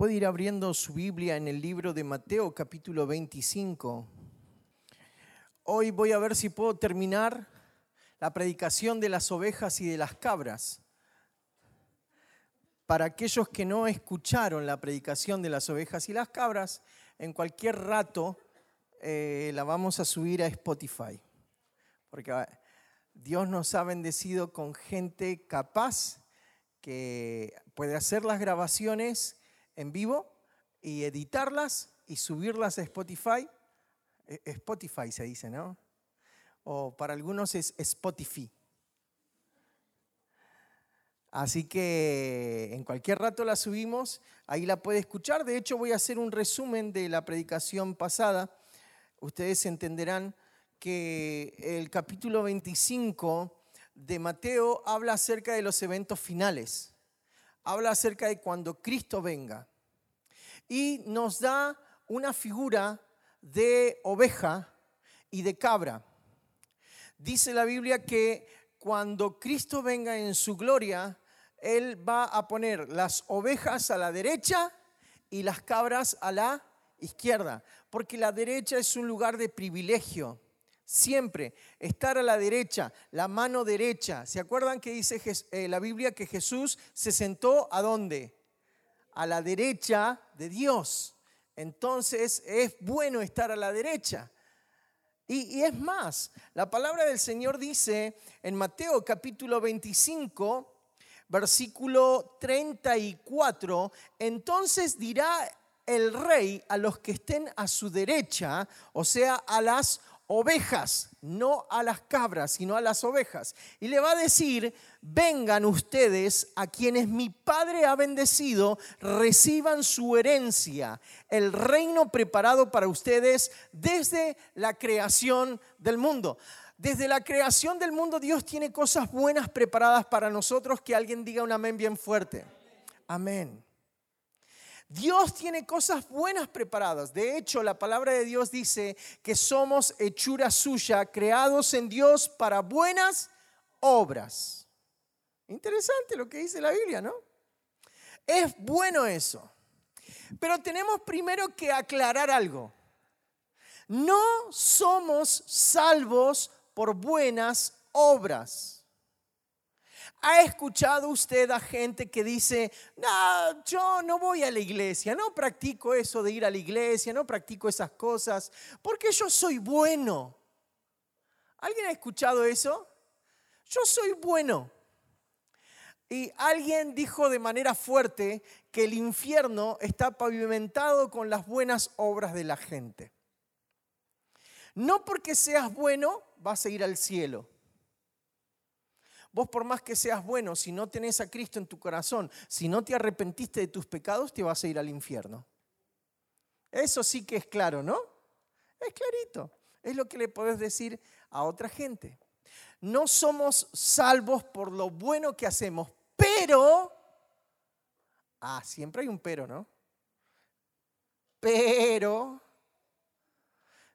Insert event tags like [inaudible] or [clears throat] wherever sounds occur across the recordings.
Puede ir abriendo su Biblia en el libro de Mateo capítulo 25. Hoy voy a ver si puedo terminar la predicación de las ovejas y de las cabras. Para aquellos que no escucharon la predicación de las ovejas y las cabras, en cualquier rato eh, la vamos a subir a Spotify. Porque ah, Dios nos ha bendecido con gente capaz que puede hacer las grabaciones en vivo y editarlas y subirlas a Spotify. E, Spotify se dice, ¿no? O para algunos es Spotify. Así que en cualquier rato la subimos, ahí la puede escuchar. De hecho, voy a hacer un resumen de la predicación pasada. Ustedes entenderán que el capítulo 25 de Mateo habla acerca de los eventos finales. Habla acerca de cuando Cristo venga y nos da una figura de oveja y de cabra. Dice la Biblia que cuando Cristo venga en su gloria, Él va a poner las ovejas a la derecha y las cabras a la izquierda, porque la derecha es un lugar de privilegio. Siempre estar a la derecha, la mano derecha. ¿Se acuerdan que dice eh, la Biblia que Jesús se sentó a dónde? A la derecha de Dios. Entonces es bueno estar a la derecha. Y, es más, la palabra del Señor dice en Mateo capítulo 25, versículo 34, entonces dirá el rey a los que estén a su derecha, o sea, a las ovejas, no a las cabras, sino a las ovejas. Y le va a decir, vengan ustedes a quienes mi Padre ha bendecido, reciban su herencia, el reino preparado para ustedes desde la creación del mundo. Desde la creación del mundo Dios tiene cosas buenas preparadas para nosotros, que alguien diga un amén bien fuerte. Amén. Dios tiene cosas buenas preparadas. De hecho, la palabra de Dios dice que somos hechura suya, creados en Dios para buenas obras. Interesante lo que dice la Biblia, ¿no? Es bueno eso. Pero tenemos primero que aclarar algo. No somos salvos por buenas obras. ¿Ha escuchado usted a gente que dice, no, yo no voy a la iglesia, no practico eso de ir a la iglesia, no practico esas cosas, porque yo soy bueno? ¿Alguien ha escuchado eso? Yo soy bueno. Y alguien dijo de manera fuerte que el infierno está pavimentado con las buenas obras de la gente. No porque seas bueno vas a ir al cielo. Vos por más que seas bueno, si no tenés a Cristo en tu corazón, si no te arrepentiste de tus pecados, te vas a ir al infierno. Eso sí que es claro, ¿no? Es clarito. Es lo que le podés decir a otra gente. No somos salvos por lo bueno que hacemos, pero... Ah, siempre hay un pero, ¿no? Pero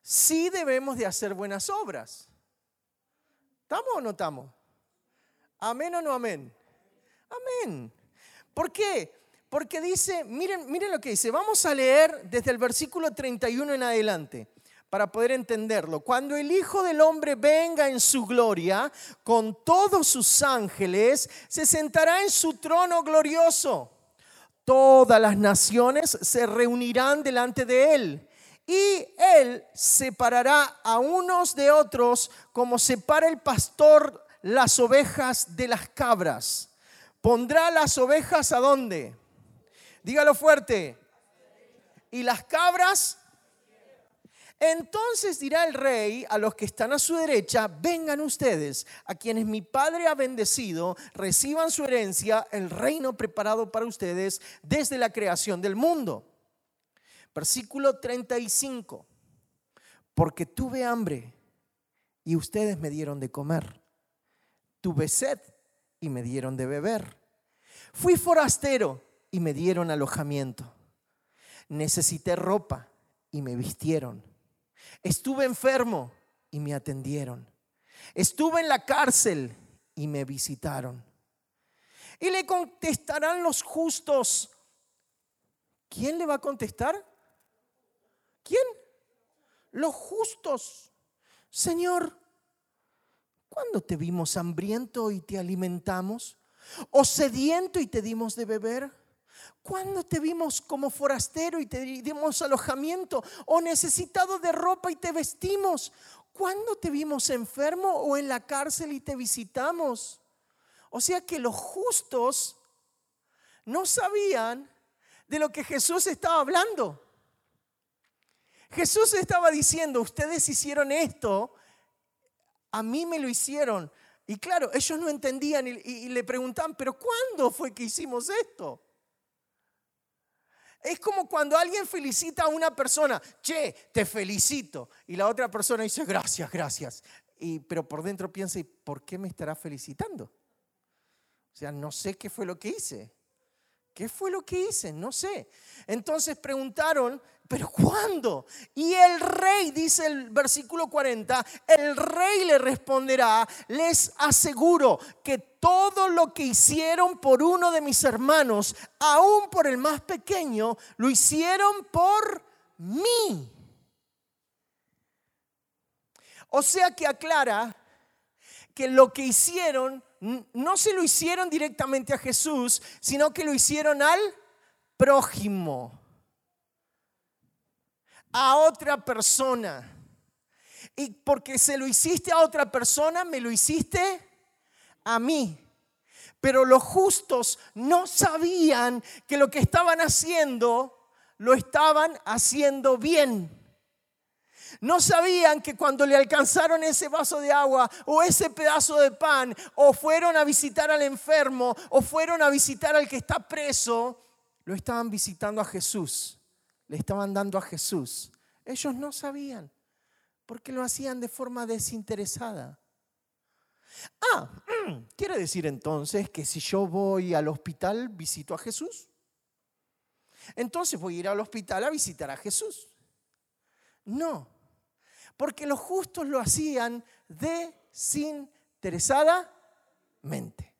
sí debemos de hacer buenas obras. ¿Estamos o no estamos? ¿Amén o no amén? Amén. ¿Por qué? Porque dice, miren, miren lo que dice, vamos a leer desde el versículo 31 en adelante para poder entenderlo. Cuando el Hijo del Hombre venga en su gloria con todos sus ángeles, se sentará en su trono glorioso. Todas las naciones se reunirán delante de él. Y él separará a unos de otros como separa el pastor las ovejas de las cabras. Pondrá las ovejas a dónde? Dígalo fuerte. Y las cabras. Entonces dirá el rey a los que están a su derecha, vengan ustedes, a quienes mi Padre ha bendecido, reciban su herencia, el reino preparado para ustedes desde la creación del mundo. Versículo 35. Porque tuve hambre y ustedes me dieron de comer Tuve sed y me dieron de beber. Fui forastero y me dieron alojamiento. Necesité ropa y me vistieron. Estuve enfermo y me atendieron. Estuve en la cárcel y me visitaron. Y le contestarán los justos, ¿Quién le va a contestar? ¿Quién? Los justos. Señor, ¿cuándo te vimos hambriento y te alimentamos? ¿O sediento y te dimos de beber? ¿Cuándo te vimos como forastero y te dimos alojamiento? ¿O necesitado de ropa y te vestimos? ¿Cuándo te vimos enfermo o en la cárcel y te visitamos? O sea que los justos no sabían de lo que Jesús estaba hablando. Jesús estaba diciendo, ustedes hicieron esto, a mí me lo hicieron. Y claro, ellos no entendían y, le preguntaban, pero ¿cuándo fue que hicimos esto? Es como cuando alguien felicita a una persona, che, te felicito. Y la otra persona dice, gracias, gracias. Y, pero por dentro piensa, ¿y por qué me estará felicitando? O sea, no sé qué fue lo que hice. ¿Qué fue lo que hice? No sé. Entonces preguntaron, ¿pero cuándo? Y el rey, dice el versículo 40, el rey le responderá, les aseguro que todo lo que hicieron por uno de mis hermanos, aún por el más pequeño, lo hicieron por mí. O sea que aclara que lo que hicieron no se lo hicieron directamente a Jesús, sino que lo hicieron al prójimo, a otra persona. Y porque se lo hiciste a otra persona, me lo hiciste a mí. Pero los justos no sabían que lo que estaban haciendo lo estaban haciendo bien. No sabían que cuando le alcanzaron ese vaso de agua o ese pedazo de pan, o fueron a visitar al enfermo, o fueron a visitar al que está preso, lo estaban visitando a Jesús, le estaban dando a Jesús. Ellos no sabían, porque lo hacían de forma desinteresada. Ah, [clears throat] ¿quiere decir entonces que si yo voy al hospital visito a Jesús? Entonces voy a ir al hospital a visitar a Jesús. No, porque los justos lo hacían desinteresadamente.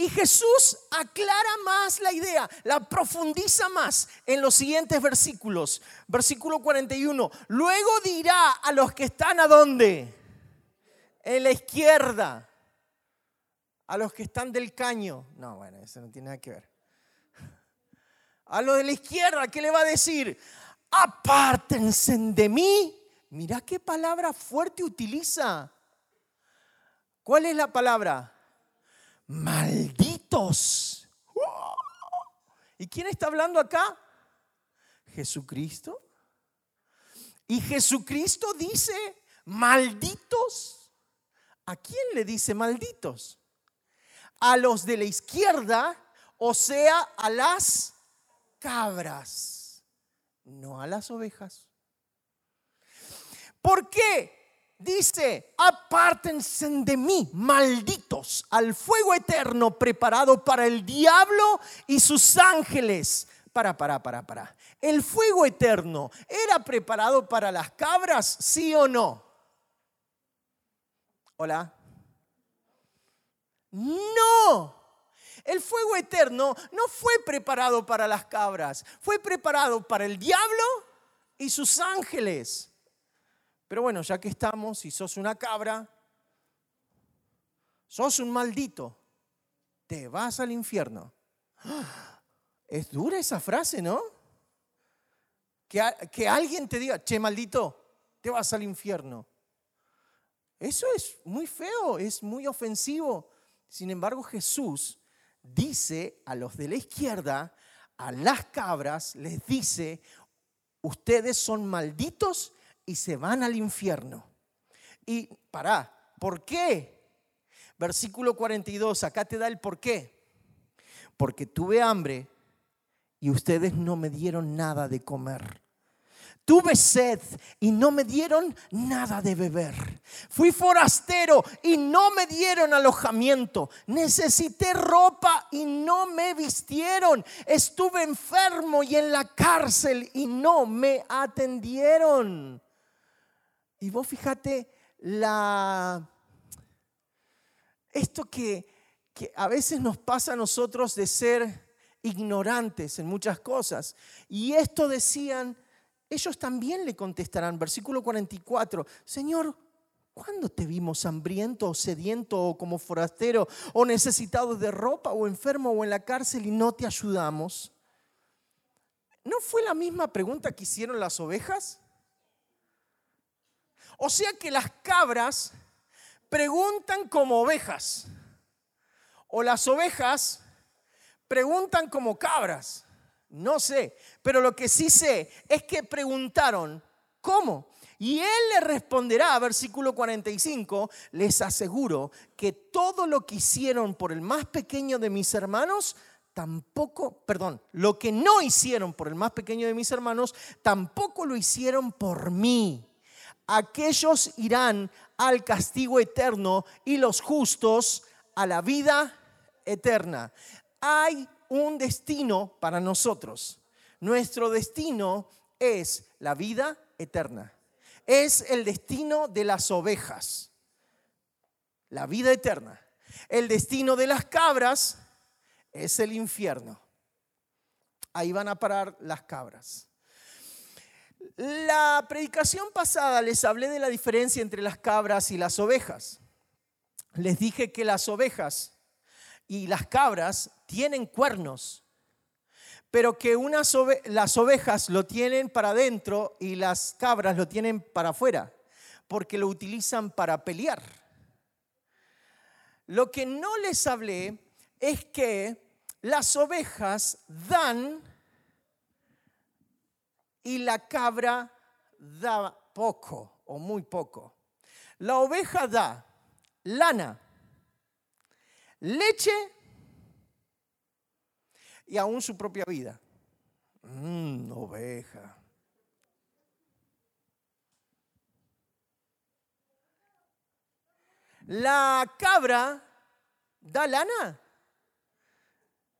Y Jesús aclara más la idea, la profundiza más en los siguientes versículos. Versículo 41. Luego dirá a los que están a dónde? En la izquierda. A los que están del caño. No, bueno, eso no tiene nada que ver. A los de la izquierda, ¿qué le va a decir? Apártense de mí. Mira qué palabra fuerte utiliza. ¿Cuál es la palabra? Malditos. ¿Y quién está hablando acá? Jesucristo. Y Jesucristo dice, malditos. ¿A quién le dice malditos? A los de la izquierda, o sea, a las cabras no a las ovejas. ¿Por qué? Dice, apártense de mí, malditos, al fuego eterno preparado para el diablo y sus ángeles. Para, para, para, para. ¿El fuego eterno era preparado para las cabras, sí o no? Hola. No. El fuego eterno no fue preparado para las cabras, fue preparado para el diablo y sus ángeles. Pero bueno, ya que estamos y sos una cabra, sos un maldito, te vas al infierno. [gasps] Es dura esa frase, ¿no? Que, que alguien te diga, che, maldito, te vas al infierno. Eso es muy feo, es muy ofensivo. Sin embargo, Jesús dice a los de la izquierda, a las cabras, les dice, ustedes son malditos y se van al infierno. Y para, ¿por qué? Versículo 42, acá te da el por qué. Porque tuve hambre y ustedes no me dieron nada de comer. Tuve sed y no me dieron nada de beber. Fui forastero y no me dieron alojamiento. Necesité ropa y no me vistieron. Estuve enfermo y en la cárcel y no me atendieron. Y vos fíjate la esto que, que a veces nos pasa a nosotros de ser ignorantes en muchas cosas. Y esto decían, ellos también le contestarán, versículo 44, Señor, ¿cuándo te vimos hambriento o sediento o como forastero o necesitado de ropa o enfermo o en la cárcel y no te ayudamos? ¿No fue la misma pregunta que hicieron las ovejas? O sea que las cabras preguntan como ovejas. O las ovejas preguntan como cabras. No sé, pero lo que sí sé es que preguntaron, ¿cómo? Y él le responderá, versículo 45, les aseguro que todo lo que hicieron por el más pequeño de mis hermanos, tampoco, perdón, lo que no hicieron por el más pequeño de mis hermanos, tampoco lo hicieron por mí. Aquellos irán al castigo eterno y los justos a la vida eterna. Hay un destino para nosotros. Nuestro destino es la vida eterna. Es el destino de las ovejas. La vida eterna. El destino de las cabras es el infierno. Ahí van a parar las cabras. La predicación pasada les hablé de la diferencia entre las cabras y las ovejas. Les dije que las ovejas y las cabras tienen cuernos, pero que las ovejas lo tienen para adentro y las cabras lo tienen para afuera, porque lo utilizan para pelear. Lo que no les hablé es que las ovejas dan y la cabra da poco o muy poco. La oveja da lana, leche y aún su propia vida. Mmm, oveja. La cabra da lana,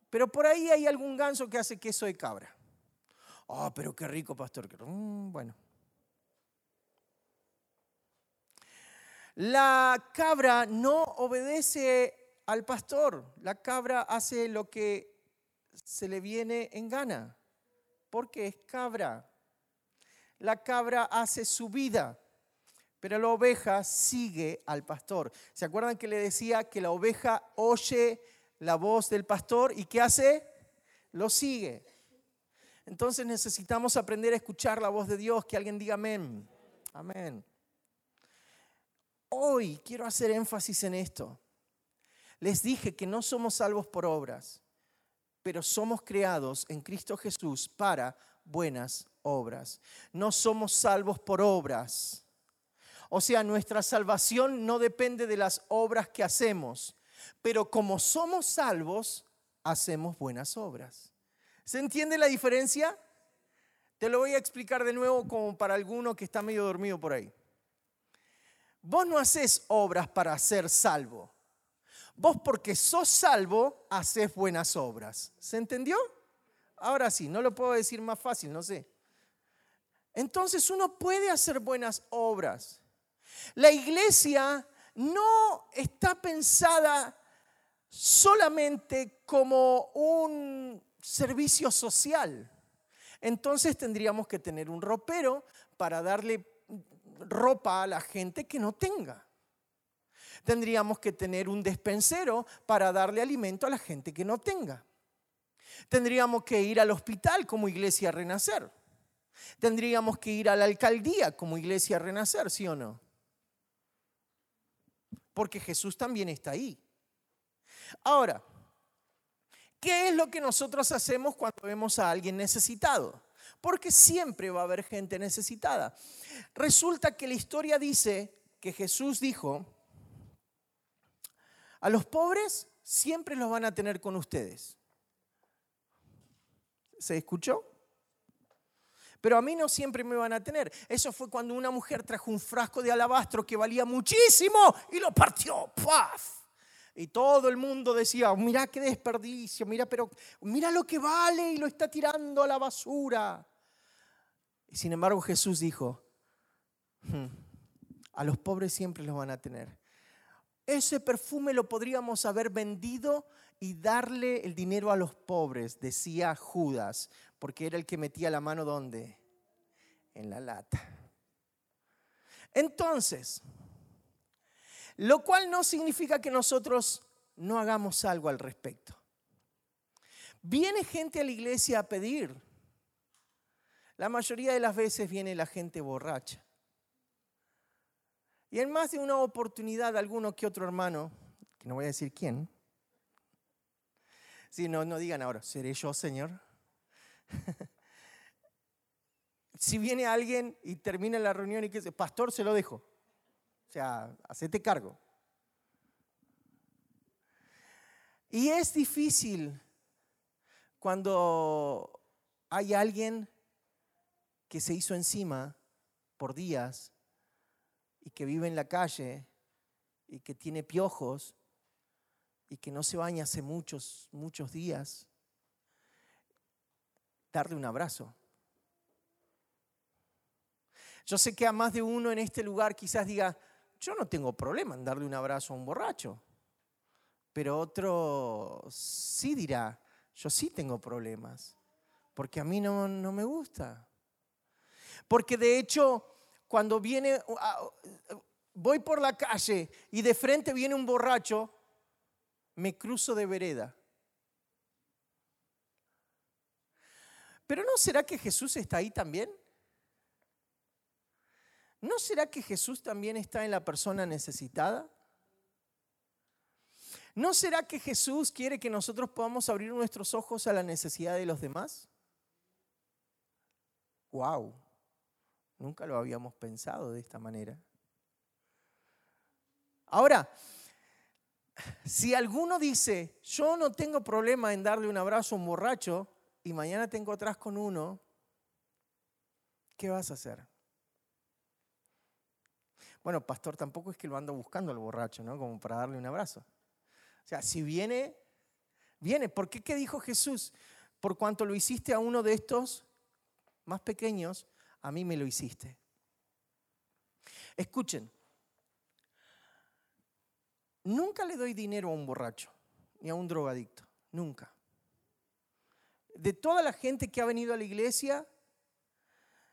pero por ahí hay algún ganso que hace queso de cabra. Oh, pero qué rico, pastor. Mm, bueno. La cabra no obedece al pastor. La cabra hace lo que se le viene en gana, porque es cabra. La cabra hace su vida, pero la oveja sigue al pastor. ¿Se acuerdan que le decía que la oveja oye la voz del pastor y qué hace? Lo sigue. Entonces necesitamos aprender a escuchar la voz de Dios, que alguien diga amén. Amén. Hoy quiero hacer énfasis en esto. Les dije que no somos salvos por obras, pero somos creados en Cristo Jesús para buenas obras. No somos salvos por obras. O sea, nuestra salvación no depende de las obras que hacemos, pero como somos salvos, hacemos buenas obras. ¿Se entiende la diferencia? Te lo voy a explicar de nuevo como para alguno que está medio dormido por ahí. Vos no haces obras para ser salvo. Vos porque sos salvo, haces buenas obras. ¿Se entendió? Ahora sí, no lo puedo decir más fácil, no sé. Entonces uno puede hacer buenas obras. La iglesia no está pensada solamente como un servicio social. Entonces tendríamos que tener un ropero para darle ropa a la gente que no tenga. Tendríamos que tener un despensero para darle alimento a la gente que no tenga. Tendríamos que ir al hospital como iglesia renacer. Tendríamos que ir a la alcaldía como iglesia renacer, ¿sí o no? Porque Jesús también está ahí. Ahora, ¿Qué es lo que nosotros hacemos cuando vemos a alguien necesitado? Porque siempre va a haber gente necesitada. Resulta que la historia dice que Jesús dijo, a los pobres siempre los van a tener con ustedes. ¿Se escuchó? Pero a mí no siempre me van a tener. Eso fue cuando una mujer trajo un frasco de alabastro que valía muchísimo y lo partió. ¡Paf! Y todo el mundo decía, mira qué desperdicio, mira, pero mira lo que vale y lo está tirando a la basura. Y sin embargo Jesús dijo, hmm, a los pobres siempre los van a tener. Ese perfume lo podríamos haber vendido y darle el dinero a los pobres, decía Judas, porque era el que metía la mano donde? En la lata. Entonces, lo cual no significa que nosotros no hagamos algo al respecto. Viene gente a la iglesia a pedir. La mayoría de las veces viene la gente borracha. Y en más de una oportunidad, alguno que otro hermano, que no voy a decir quién, si no, no digan ahora, ¿seré yo, Señor? [laughs] si viene alguien y termina la reunión y que dice, pastor, se lo dejo. O sea, hacete cargo. Y es difícil cuando hay alguien que se hizo encima por días y que vive en la calle y que tiene piojos y que no se baña hace muchos, muchos días, darle un abrazo. Yo sé que a más de uno en este lugar quizás diga, yo no tengo problema en darle un abrazo a un borracho, pero otro sí dirá, yo sí tengo problemas, porque a mí no, no me gusta. Porque de hecho, cuando viene, voy por la calle y de frente viene un borracho, me cruzo de vereda. Pero ¿no será que Jesús está ahí también? ¿No será que Jesús también está en la persona necesitada? ¿No será que Jesús quiere que nosotros podamos abrir nuestros ojos a la necesidad de los demás? ¡Wow! Nunca lo habíamos pensado de esta manera. Ahora, si alguno dice, yo no tengo problema en darle un abrazo a un borracho y mañana tengo atrás con uno, ¿qué vas a hacer? Bueno, pastor, tampoco es que lo ando buscando al borracho, ¿no? Como para darle un abrazo. O sea, si viene, viene. ¿Por qué? ¿Qué dijo Jesús? Por cuanto lo hiciste a uno de estos más pequeños, a mí me lo hiciste. Escuchen, Nunca le doy dinero a un borracho ni a un drogadicto, nunca. De toda la gente que ha venido a la iglesia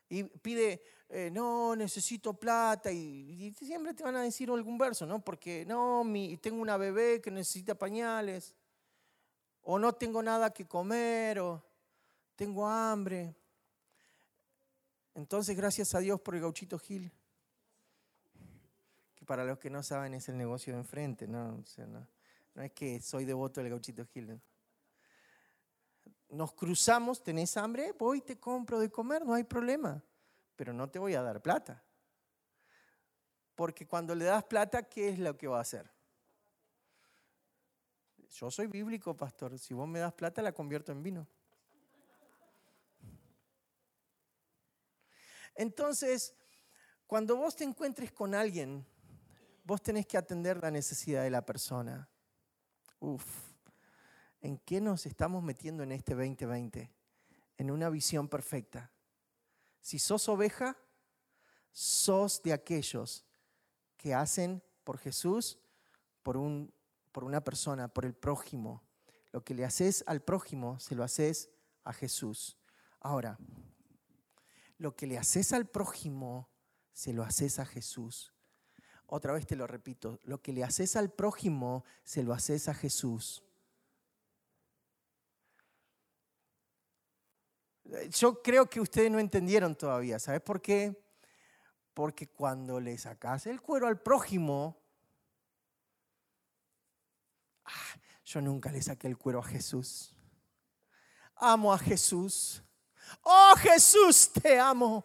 y pide, eh, no, necesito plata, y, siempre te van a decir algún verso, ¿no? Porque no, mi, tengo una bebé que necesita pañales, o no tengo nada que comer, o tengo hambre. Entonces, gracias a Dios por el gauchito Gil para los que no saben, es el negocio de enfrente, ¿no? no, es que soy devoto del gauchito Gil. Nos cruzamos, tenés hambre, voy, te compro de comer, no hay problema, pero no te voy a dar plata. Porque cuando le das plata, ¿qué es lo que va a hacer? Yo soy bíblico, pastor. Si vos me das plata, la convierto en vino. Entonces, cuando vos te encuentres con alguien vos tenés que atender la necesidad de la persona. Uf, ¿en qué nos estamos metiendo en este 2020? En una visión perfecta. Si sos oveja, sos de aquellos que hacen por Jesús, por, un, por una persona, por el prójimo. Lo que le haces al prójimo, se lo haces a Jesús. Ahora, lo que le haces al prójimo, se lo haces a Jesús. Otra vez te lo repito, lo que le haces al prójimo, se lo haces a Jesús. Yo creo que ustedes no entendieron todavía. ¿Sabes por qué? Porque cuando le sacas el cuero al prójimo, ah, yo nunca le saqué el cuero a Jesús. Amo a Jesús. Oh Jesús, te amo.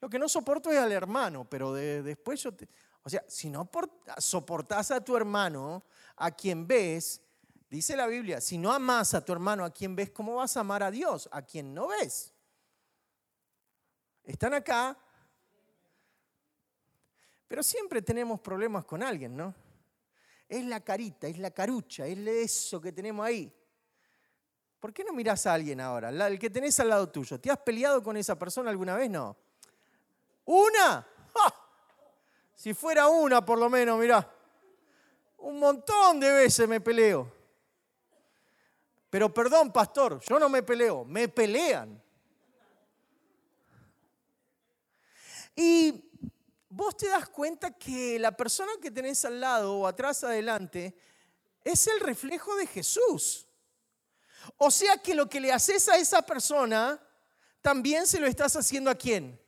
Lo que no soporto es al hermano, pero después yo te, o sea, si no soportas a tu hermano, a quien ves, dice la Biblia, si no amas a tu hermano, a quien ves, ¿cómo vas a amar a Dios? A quien no ves. Están acá, pero siempre tenemos problemas con alguien, ¿no? Es la carita, es la carucha, es eso que tenemos ahí. ¿Por qué no miras a alguien ahora? El que tenés al lado tuyo. ¿Te has peleado con esa persona alguna vez? No. ¿Una? Si fuera una, por lo menos, mirá. Un montón de veces me peleo. Pero perdón, pastor, yo no me peleo, me pelean. Y vos te das cuenta que la persona que tenés al lado o atrás adelante es el reflejo de Jesús. O sea que lo que le haces a esa persona, también se lo estás haciendo a quién?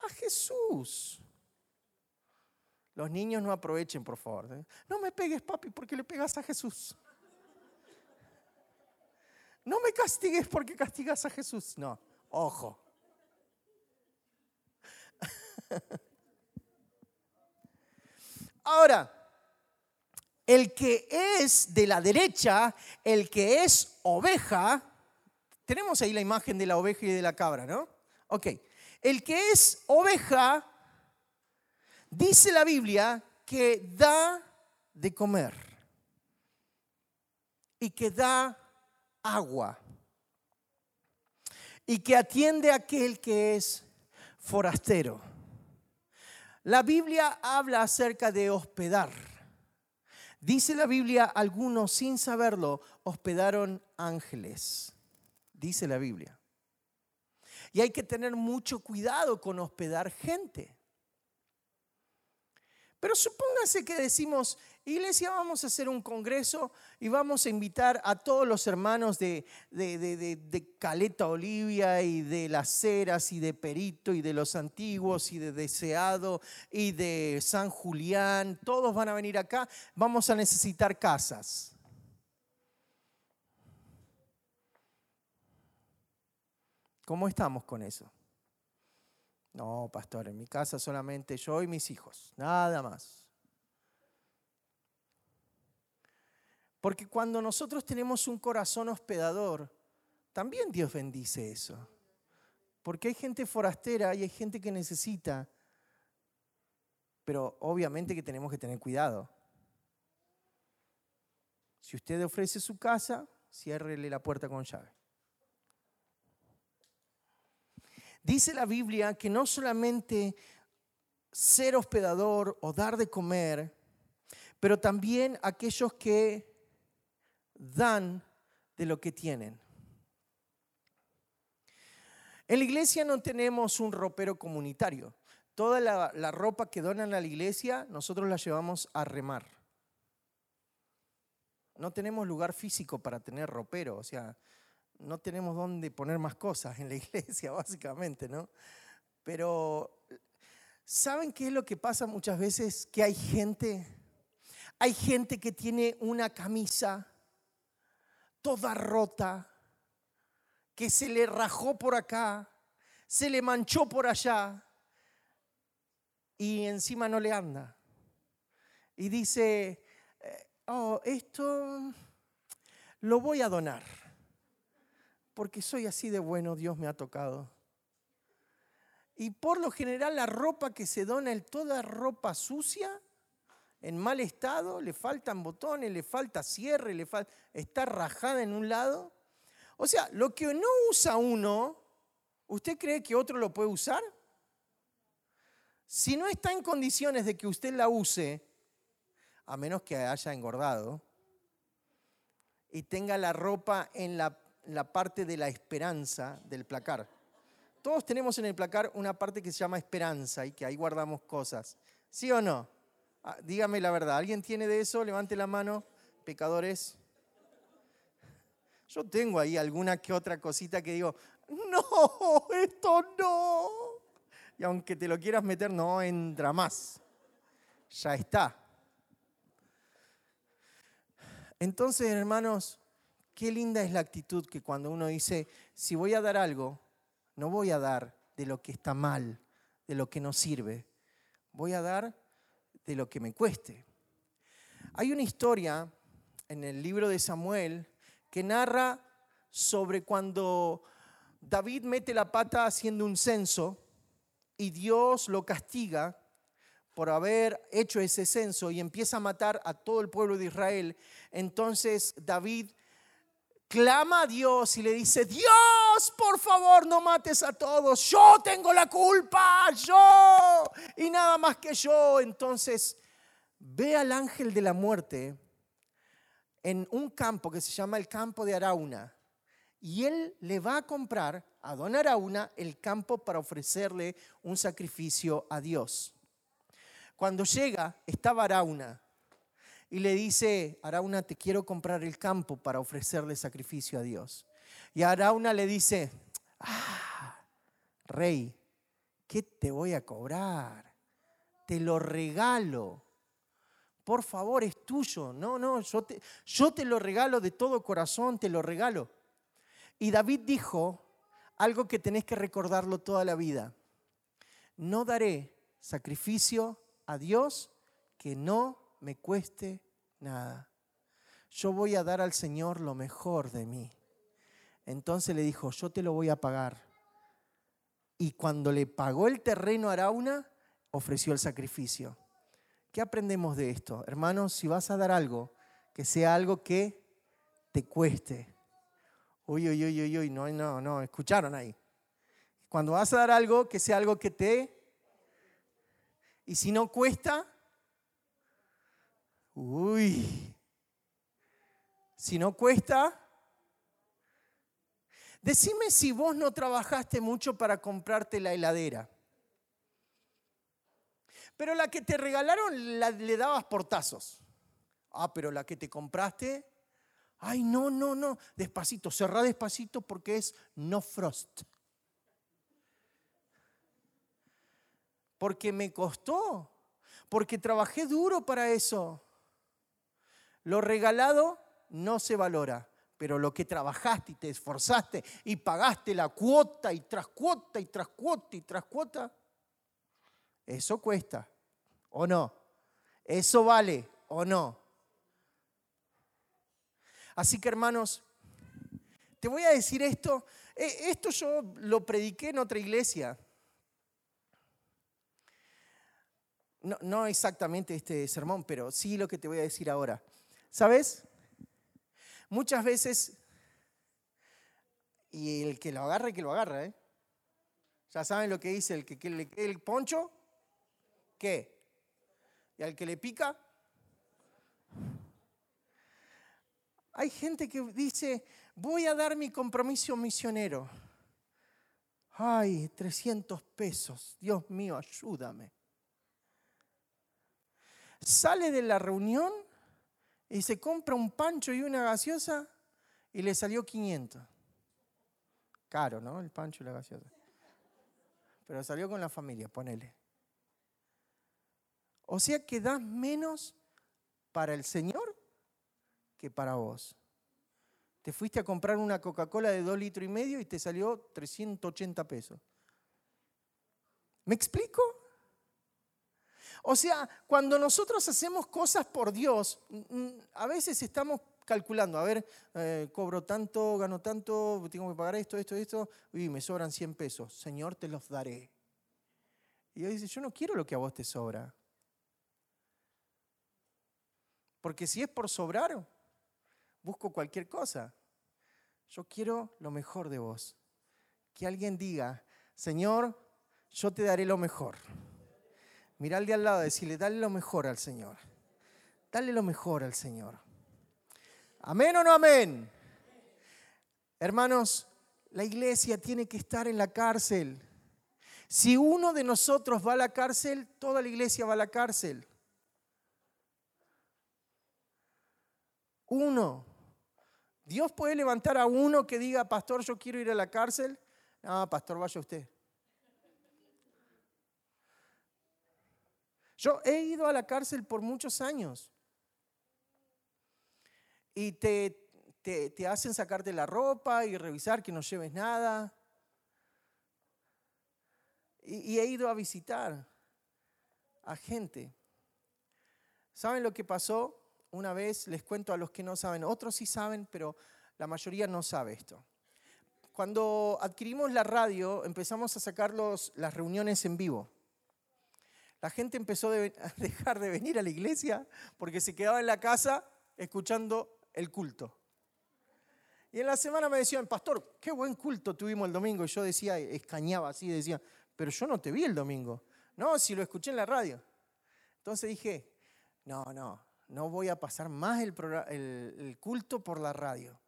A Jesús. Los niños no aprovechen, por favor. ¿eh? No me pegues, papi, porque le pegas a Jesús. No me castigues porque castigas a Jesús. No, ojo. [laughs] Ahora, el que es de la derecha, el que es oveja, tenemos ahí la imagen de la oveja y de la cabra, ¿no? Ok, el que es oveja, dice la Biblia que da de comer y que da agua y que atiende a aquel que es forastero. La Biblia habla acerca de hospedar. Dice la Biblia, algunos sin saberlo hospedaron ángeles. Dice la Biblia. Y hay que tener mucho cuidado con hospedar gente. Pero supóngase que decimos, iglesia, vamos a hacer un congreso y vamos a invitar a todos los hermanos de, Caleta Olivia y de Las Heras y de Perito y de los Antiguos y de Deseado y de San Julián. Todos van a venir acá. Vamos a necesitar casas. ¿Cómo estamos con eso? No, pastor, en mi casa solamente yo y mis hijos, nada más. Porque cuando nosotros tenemos un corazón hospedador, también Dios bendice eso. Porque hay gente forastera y hay gente que necesita, pero obviamente que tenemos que tener cuidado. Si usted ofrece su casa, ciérrele la puerta con llave. Dice la Biblia que no solamente ser hospedador o dar de comer, pero también aquellos que dan de lo que tienen. En la iglesia no tenemos un ropero comunitario. Toda la, ropa que donan a la iglesia, nosotros la llevamos a remar. No tenemos lugar físico para tener ropero, o sea, no tenemos dónde poner más cosas en la [laughs] iglesia, básicamente, ¿no? Pero, ¿saben qué es lo que pasa muchas veces? Que hay gente, hay gente que tiene una camisa toda rota, que se le rajó por acá, se le manchó por allá y encima no le anda. Y dice, eh, oh, esto lo voy a donar porque soy así de bueno, Dios me ha tocado. Y por lo general la ropa que se dona es toda ropa sucia, en mal estado, le faltan botones, le falta cierre, le está rajada en un lado. O sea, lo que no usa uno, ¿usted cree que otro lo puede usar? Si no está en condiciones de que usted la use, a menos que haya engordado, y tenga la ropa en la la parte de la esperanza del placar. Todos tenemos en el placar una parte que se llama esperanza y que ahí guardamos cosas. ¿Sí o no? Ah, dígame la verdad. ¿Alguien tiene de eso? Levante la mano. Pecadores. Yo tengo ahí alguna que otra cosita que digo, no, esto no. Y aunque te lo quieras meter, no entra más. Ya está. Entonces, hermanos, Qué linda es la actitud que cuando uno dice, si voy a dar algo, no voy a dar de lo que está mal, de lo que no sirve, voy a dar de lo que me cueste. Hay una historia en el libro de Samuel que narra sobre cuando David mete la pata haciendo un censo y Dios lo castiga por haber hecho ese censo y empieza a matar a todo el pueblo de Israel. Entonces David clama a Dios y le dice, Dios, por favor, no mates a todos, yo tengo la culpa, yo, y nada más que yo. Entonces ve al ángel de la muerte en un campo que se llama el campo de Arauna. Y él le va a comprar a don Arauna el campo para ofrecerle un sacrificio a Dios. Cuando llega, estaba Arauna y le dice, Arauna, te quiero comprar el campo para ofrecerle sacrificio a Dios. Y Arauna le dice, ah, rey, ¿qué te voy a cobrar? Te lo regalo. Por favor, es tuyo. No, no, yo te, yo te lo regalo de todo corazón, te lo regalo. Y David dijo algo que tenés que recordarlo toda la vida. No daré sacrificio a Dios que no me cueste nada. Yo voy a dar al Señor lo mejor de mí. Entonces le dijo, yo te lo voy a pagar. Y cuando le pagó el terreno a Arauna, ofreció el sacrificio. ¿Qué aprendemos de esto? Hermanos, si vas a dar algo, que sea algo que te cueste. Uy, uy, uy, uy, uy, no, no, no, escucharon ahí. Cuando vas a dar algo, que sea algo que te... Y si no cuesta, uy, si no cuesta, decime si vos no trabajaste mucho para comprarte la heladera. Pero la que te regalaron la, le dabas portazos. Ah, pero la que te compraste, ay, no, no, no, despacito, cerrá despacito porque es no frost. Porque me costó, porque trabajé duro para eso. Lo regalado no se valora, pero lo que trabajaste y te esforzaste y pagaste la cuota y tras cuota y tras cuota y tras cuota, eso cuesta, ¿o no? Eso vale, ¿o no? Así que hermanos, te voy a decir esto. Eh, esto yo lo prediqué en otra iglesia. No, no, exactamente este sermón, pero sí lo que te voy a decir ahora. ¿Sabes? Muchas veces, y el que lo agarra, que lo agarra, ¿eh? Ya saben lo que dice, el que, que le quede el poncho, ¿qué? Y al que le pica, hay gente que dice, voy a dar mi compromiso misionero. Ay, 300 pesos, Dios mío, ayúdame. Sale de la reunión y se compra un pancho y una gaseosa y le salió 500. Caro, ¿no? El pancho y la gaseosa. Pero salió con la familia, ponele. O sea que das menos para el Señor que para vos. Te fuiste a comprar una Coca-Cola de dos litros y medio y te salió 380 pesos. ¿Me explico? O sea, cuando nosotros hacemos cosas por Dios, a veces estamos calculando, a ver, eh, cobro tanto, gano tanto, tengo que pagar esto, esto, esto, y me sobran 100 pesos. Señor, te los daré. Y Dios dice, yo no quiero lo que a vos te sobra. Porque si es por sobrar, busco cualquier cosa. Yo quiero lo mejor de vos. Que alguien diga, Señor, yo te daré lo mejor. Mira al de al lado decirle, dale lo mejor al Señor. Dale lo mejor al Señor. Amén o no amén. Hermanos, la iglesia tiene que estar en la cárcel. Si uno de nosotros va a la cárcel, toda la iglesia va a la cárcel. Uno. Dios puede levantar a uno que diga, pastor, yo quiero ir a la cárcel. No, pastor, vaya usted. Yo he ido a la cárcel por muchos años. Y te, hacen sacarte la ropa y revisar que no lleves nada. Y he ido a visitar a gente. ¿Saben lo que pasó? Una vez les cuento a los que no saben, otros sí saben, pero la mayoría no sabe esto. Cuando adquirimos la radio, empezamos a sacar las reuniones en vivo la gente empezó [laughs] a dejar de venir a la iglesia porque se quedaba en la casa escuchando el culto. Y en la semana me decían, pastor, qué buen culto tuvimos el domingo. Y yo decía, escañaba así, decía, pero yo no te vi el domingo. No, si lo escuché en la radio. Entonces dije, no, no, no voy a pasar más el, el culto por la radio.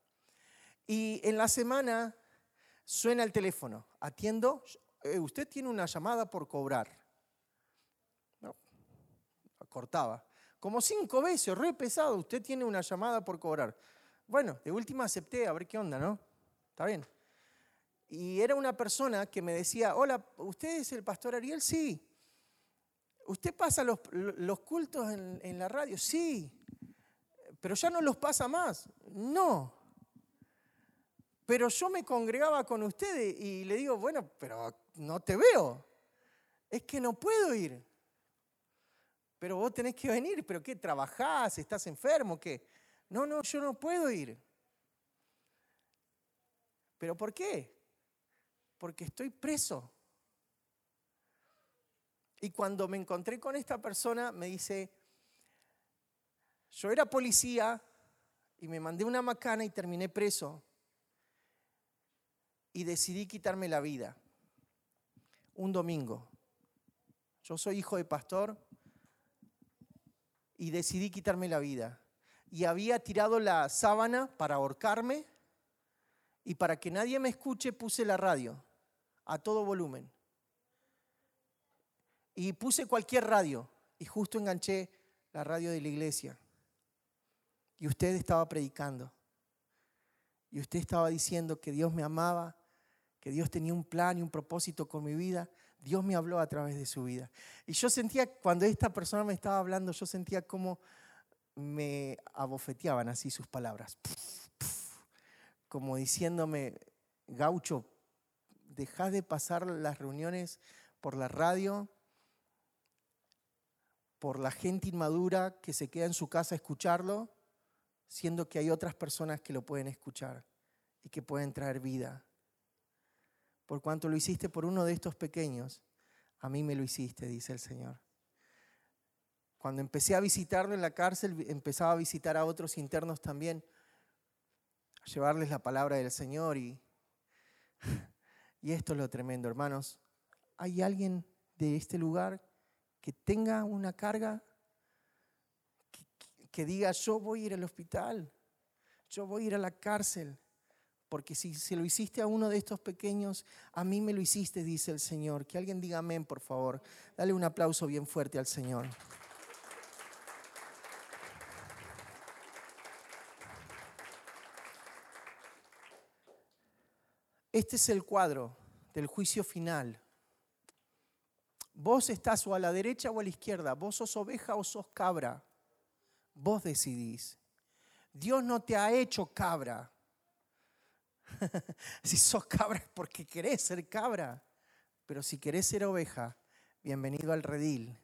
Y en la semana suena el teléfono, atiendo, eh, usted tiene una llamada por cobrar. Cortaba. Como cinco veces, re pesado, usted tiene una llamada por cobrar. Bueno, de última acepté, a ver qué onda, ¿no? Está bien. Y era una persona que me decía, hola, ¿usted es el pastor Ariel? Sí. ¿Usted pasa los, cultos en, en la radio? Sí. Pero ya no los pasa más. No. Pero yo me congregaba con ustedes y le digo, bueno, pero no te veo. Es que no puedo ir. Pero vos tenés que venir, pero ¿qué? ¿Trabajás? ¿Estás enfermo? ¿Qué? No, no, yo no puedo ir. ¿Pero por qué? Porque estoy preso. Y cuando me encontré con esta persona, me dice, yo era policía y me mandé una macana y terminé preso y decidí quitarme la vida. Un domingo. Yo soy hijo de pastor y decidí quitarme la vida. Y había tirado la sábana para ahorcarme y para que nadie me escuche puse la radio a todo volumen. Y puse cualquier radio y justo enganché la radio de la iglesia. Y usted estaba predicando. Y usted estaba diciendo que Dios me amaba que Dios tenía un plan y un propósito con mi vida, Dios me habló a través de su vida. Y yo sentía, cuando esta persona me estaba hablando, yo sentía como me abofeteaban así sus palabras. Como diciéndome, gaucho, deja de pasar las reuniones por la radio, por la gente inmadura que se queda en su casa a escucharlo, siendo que hay otras personas que lo pueden escuchar y que pueden traer vida por cuanto lo hiciste por uno de estos pequeños, a mí me lo hiciste, dice el Señor. Cuando empecé a visitarlo en la cárcel, empezaba a visitar a otros internos también, a llevarles la palabra del Señor y, [laughs] y esto es lo tremendo, hermanos. ¿Hay alguien de este lugar que tenga una carga? Que, que diga, yo voy a ir al hospital, yo voy a ir a la cárcel, porque si se lo hiciste a uno de estos pequeños, a mí me lo hiciste, dice el Señor. Que alguien diga amén, por favor. Dale un aplauso bien fuerte al Señor. Este es el cuadro del juicio final. Vos estás o a la derecha o a la izquierda, vos sos oveja o sos cabra. Vos decidís. Dios no te ha hecho cabra. [laughs] si sos cabra es porque querés ser cabra. Pero si querés ser oveja, bienvenido al redil.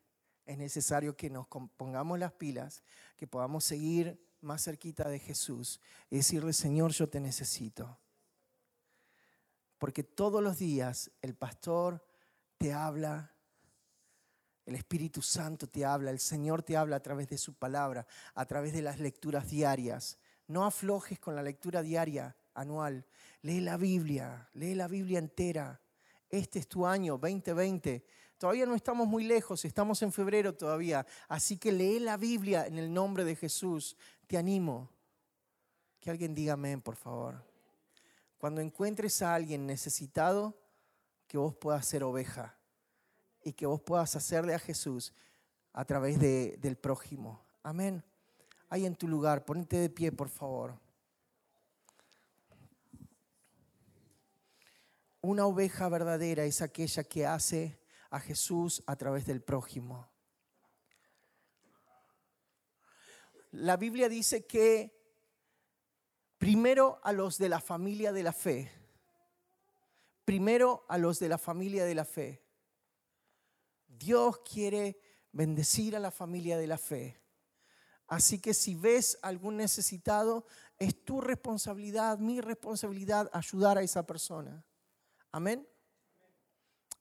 Es necesario que nos pongamos las pilas, que podamos seguir más cerquita de Jesús y decirle, Señor, yo te necesito. Porque todos los días el pastor te habla, el Espíritu Santo te habla, el Señor te habla a través de su palabra, a través de las lecturas diarias. No aflojes con la lectura diaria anual. Lee la Biblia, lee la Biblia entera. Este es tu año 2020. Todavía no estamos muy lejos, estamos en febrero todavía. Así que lee la Biblia en el nombre de Jesús. Te animo. Que alguien diga amén, por favor. Cuando encuentres a alguien necesitado, que vos puedas ser oveja y que vos puedas hacerle a Jesús a través de, del prójimo. Amén. Ahí en tu lugar, ponete de pie, por favor. Una oveja verdadera es aquella que hace a Jesús a través del prójimo. La Biblia dice que primero a los de la familia de la fe, primero a los de la familia de la fe. Dios quiere bendecir a la familia de la fe. Así que si ves algún necesitado, es tu responsabilidad, mi responsabilidad ayudar a esa persona. Amén.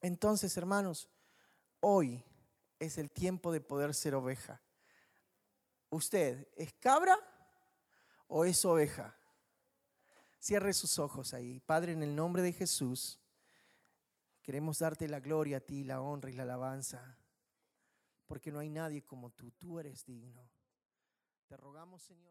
Entonces, hermanos, hoy es el tiempo de poder ser oveja. ¿Usted es cabra o es oveja? Cierre sus ojos ahí. Padre, en el nombre de Jesús, queremos darte la gloria a ti, la honra y la alabanza, porque no hay nadie como tú. Tú eres digno. Te rogamos, Señor.